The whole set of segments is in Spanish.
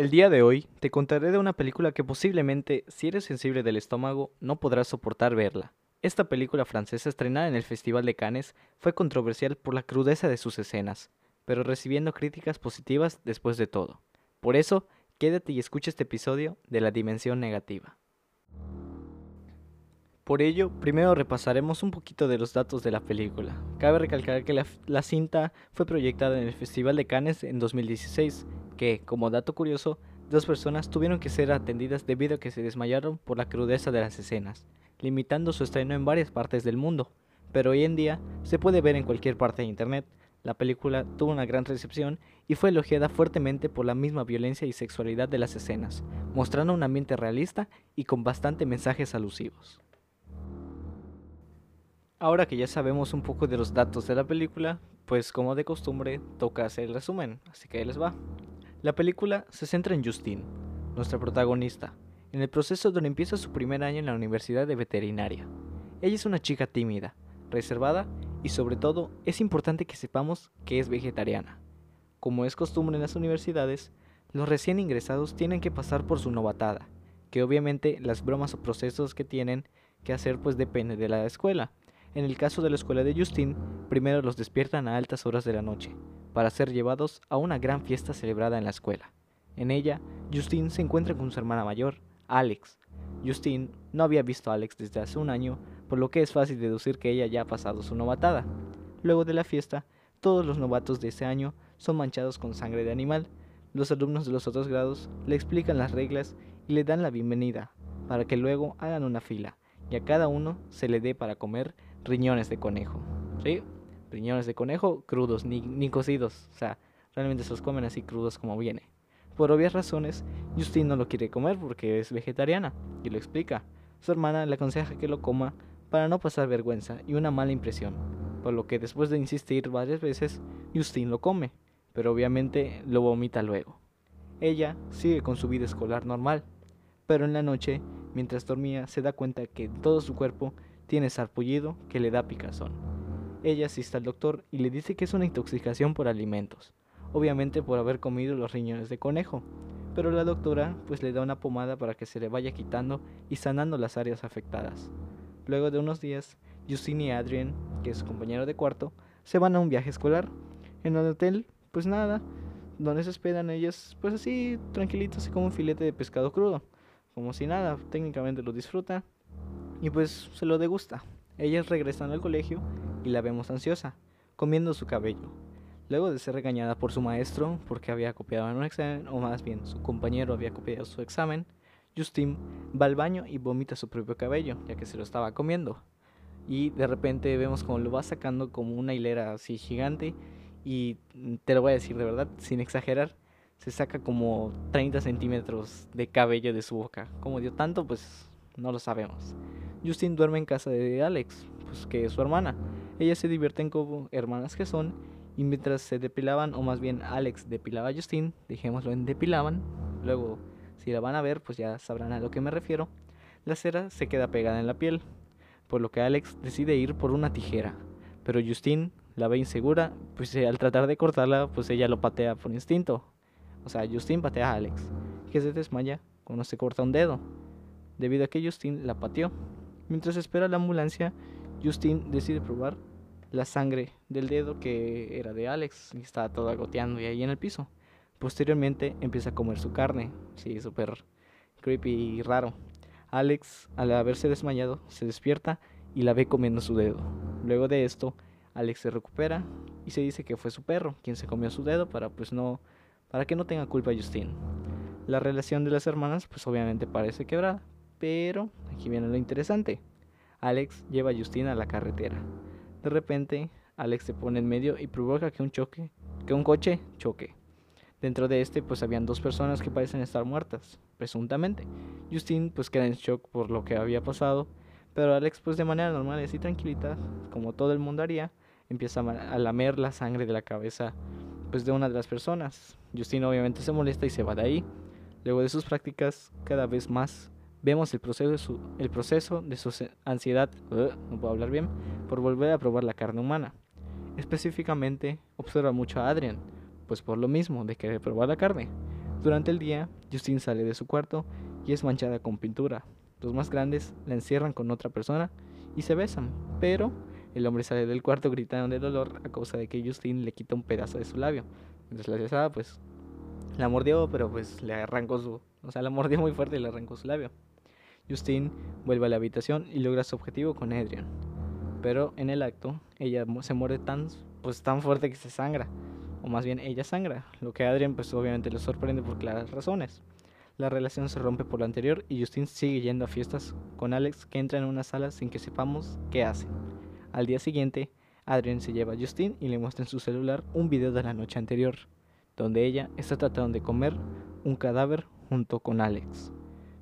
El día de hoy te contaré de una película que posiblemente, si eres sensible del estómago, no podrás soportar verla. Esta película francesa estrenada en el Festival de Cannes fue controversial por la crudeza de sus escenas, pero recibiendo críticas positivas después de todo. Por eso, quédate y escucha este episodio de La Dimensión Negativa. Por ello, primero repasaremos un poquito de los datos de la película. Cabe recalcar que la, cinta fue proyectada en el Festival de Cannes en 2016, que, como dato curioso, dos personas tuvieron que ser atendidas debido a que se desmayaron por la crudeza de las escenas, limitando su estreno en varias partes del mundo. Pero hoy en día se puede ver en cualquier parte de Internet. La película tuvo una gran recepción y fue elogiada fuertemente por la misma violencia y sexualidad de las escenas, mostrando un ambiente realista y con bastante mensajes alusivos. Ahora que ya sabemos un poco de los datos de la película, pues como de costumbre toca hacer el resumen, así que ahí les va. La película se centra en Justine, nuestra protagonista, en el proceso donde empieza su primer año en la Universidad de Veterinaria. Ella es una chica tímida, reservada y sobre todo es importante que sepamos que es vegetariana. Como es costumbre en las universidades, los recién ingresados tienen que pasar por su novatada, que obviamente las bromas o procesos que tienen que hacer pues depende de la escuela en el caso de la escuela de Justin, primero los despiertan a altas horas de la noche, para ser llevados a una gran fiesta celebrada en la escuela. En ella, Justin se encuentra con su hermana mayor, Alex. Justin no había visto a Alex desde hace un año, por lo que es fácil deducir que ella ya ha pasado su novatada. Luego de la fiesta, todos los novatos de ese año son manchados con sangre de animal. Los alumnos de los otros grados le explican las reglas y le dan la bienvenida, para que luego hagan una fila, y a cada uno se le dé para comer riñones de conejo. ¿Sí? Riñones de conejo crudos, ni, ni cocidos. O sea, realmente se los comen así crudos como viene. Por obvias razones, Justin no lo quiere comer porque es vegetariana, y lo explica. Su hermana le aconseja que lo coma para no pasar vergüenza y una mala impresión, por lo que después de insistir varias veces, Justin lo come, pero obviamente lo vomita luego. Ella sigue con su vida escolar normal, pero en la noche, mientras dormía, se da cuenta que todo su cuerpo tiene sarpullido que le da picazón. Ella asiste al doctor y le dice que es una intoxicación por alimentos, obviamente por haber comido los riñones de conejo, pero la doctora pues le da una pomada para que se le vaya quitando y sanando las áreas afectadas. Luego de unos días, Justine y Adrien, que es su compañero de cuarto, se van a un viaje escolar. En el hotel, pues nada, donde se esperan ellas, pues así, tranquilitos, como un filete de pescado crudo, como si nada, técnicamente lo disfruta, y pues se lo degusta. Ellas regresan al colegio y la vemos ansiosa, comiendo su cabello. Luego de ser regañada por su maestro porque había copiado en un examen, o más bien su compañero había copiado su examen, Justine va al baño y vomita su propio cabello, ya que se lo estaba comiendo. Y de repente vemos como lo va sacando como una hilera así gigante y te lo voy a decir de verdad, sin exagerar, se saca como 30 centímetros de cabello de su boca. Como dio tanto, pues no lo sabemos. Justin duerme en casa de Alex, pues que es su hermana. Ellas se divierten como hermanas que son y mientras se depilaban, o más bien Alex depilaba a Justin, dejémoslo en depilaban, luego si la van a ver pues ya sabrán a lo que me refiero, la cera se queda pegada en la piel, por lo que Alex decide ir por una tijera, pero Justin la ve insegura, pues al tratar de cortarla pues ella lo patea por instinto, o sea Justin patea a Alex, que se desmaya cuando se corta un dedo, debido a que Justin la pateó. Mientras espera la ambulancia, Justin decide probar la sangre del dedo que era de Alex y estaba toda goteando y ahí en el piso. Posteriormente empieza a comer su carne, sí, súper creepy y raro. Alex, al haberse desmayado, se despierta y la ve comiendo su dedo. Luego de esto, Alex se recupera y se dice que fue su perro quien se comió su dedo para pues no para que no tenga culpa Justin. La relación de las hermanas pues obviamente parece quebrada, pero aquí viene lo interesante. Alex lleva a Justina a la carretera. De repente, Alex se pone en medio y provoca que un choque, que un coche choque. Dentro de este, pues habían dos personas que parecen estar muertas, presuntamente. Justin pues queda en shock por lo que había pasado, pero Alex pues de manera normal y tranquilita, como todo el mundo haría, empieza a lamer la sangre de la cabeza pues de una de las personas. Justin obviamente se molesta y se va de ahí. Luego de sus prácticas cada vez más Vemos el proceso de su, el proceso de su ansiedad, no puedo hablar bien, por volver a probar la carne humana. Específicamente, observa mucho a Adrian, pues por lo mismo de querer probar la carne. Durante el día, Justine sale de su cuarto y es manchada con pintura. Los más grandes la encierran con otra persona y se besan, pero el hombre sale del cuarto gritando de dolor a causa de que Justine le quita un pedazo de su labio. Desesperada pues la mordió, pero pues le arrancó su, o sea, la mordió muy fuerte y le arrancó su labio. Justine vuelve a la habitación y logra su objetivo con Adrian. Pero en el acto, ella se muerde tan, pues, tan fuerte que se sangra. O más bien, ella sangra. Lo que Adrian, pues obviamente le sorprende por claras razones. La relación se rompe por lo anterior y Justine sigue yendo a fiestas con Alex que entra en una sala sin que sepamos qué hace. Al día siguiente, Adrian se lleva a Justine y le muestra en su celular un video de la noche anterior, donde ella está tratando de comer un cadáver junto con Alex.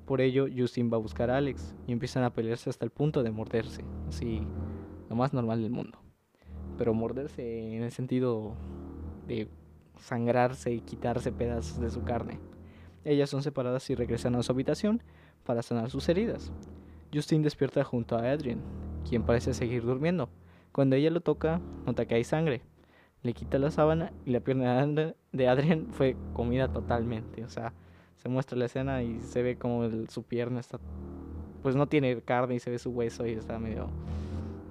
Por ello, Justin va a buscar a Alex y empiezan a pelearse hasta el punto de morderse, así lo más normal del mundo. Pero morderse en el sentido de sangrarse y quitarse pedazos de su carne. Ellas son separadas y regresan a su habitación para sanar sus heridas. Justin despierta junto a Adrian, quien parece seguir durmiendo. Cuando ella lo toca, nota que hay sangre. Le quita la sábana y la pierna de Adrian fue comida totalmente. O sea, se muestra la escena y se ve como su pierna está, pues no tiene carne y se ve su hueso y está medio,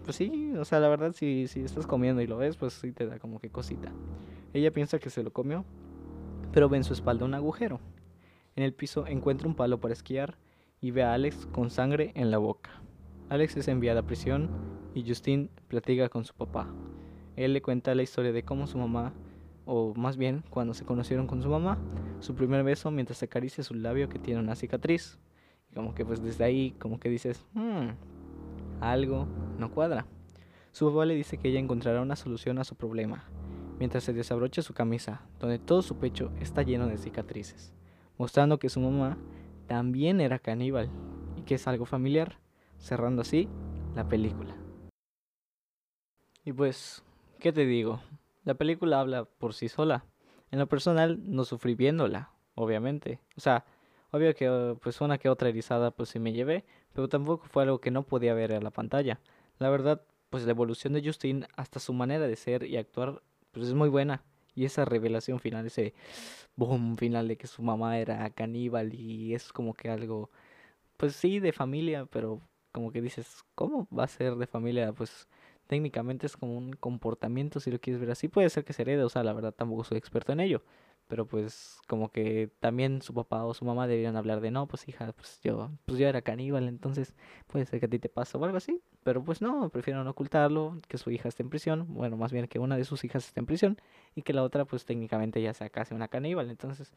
pues sí, o sea, la verdad si, si estás comiendo y lo ves, pues sí te da como que cosita. Ella piensa que se lo comió, pero ve en su espalda un agujero. En el piso encuentra un palo para esquiar y ve a Alex con sangre en la boca. Alex es enviada a prisión y Justine platica con su papá. Él le cuenta la historia de cómo su mamá o más bien cuando se conocieron con su mamá, su primer beso mientras acaricia su labio que tiene una cicatriz. Y como que pues desde ahí como que dices, hmm, algo no cuadra. Su papá le dice que ella encontrará una solución a su problema, mientras se desabrocha su camisa, donde todo su pecho está lleno de cicatrices, mostrando que su mamá también era caníbal y que es algo familiar, cerrando así la película. Y pues, ¿qué te digo? La película habla por sí sola. En lo personal no sufrí viéndola, obviamente. O sea, obvio que pues una que otra erizada pues sí me llevé, pero tampoco fue algo que no podía ver en la pantalla. La verdad, pues la evolución de Justin hasta su manera de ser y actuar pues es muy buena. Y esa revelación final, ese boom final de que su mamá era caníbal y es como que algo, pues sí, de familia, pero como que dices, ¿cómo va a ser de familia? Pues técnicamente es como un comportamiento, si lo quieres ver así. Puede ser que se herede, o sea, la verdad tampoco soy experto en ello. Pero pues como que también su papá o su mamá deberían hablar de, no, pues hija, pues yo, pues yo era caníbal, entonces puede ser que a ti te pase o algo así. Pero pues no, prefieren ocultarlo, que su hija esté en prisión, bueno, más bien que una de sus hijas esté en prisión y que la otra pues técnicamente ya sea casi una caníbal. Entonces,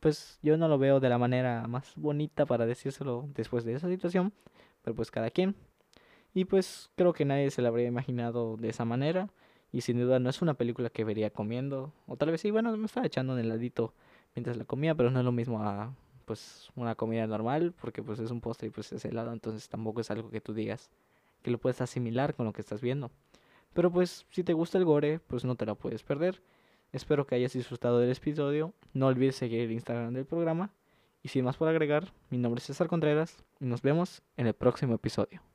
pues yo no lo veo de la manera más bonita para decírselo después de esa situación, pero pues cada quien. Y pues creo que nadie se la habría imaginado de esa manera. Y sin duda no es una película que vería comiendo. O tal vez sí, bueno, me estaba echando un heladito mientras la comía, pero no es lo mismo a pues una comida normal, porque pues es un postre y pues es helado, entonces tampoco es algo que tú digas que lo puedes asimilar con lo que estás viendo. Pero pues si te gusta el gore, pues no te la puedes perder. Espero que hayas disfrutado del episodio. No olvides seguir el Instagram del programa. Y sin más por agregar, mi nombre es César Contreras y nos vemos en el próximo episodio.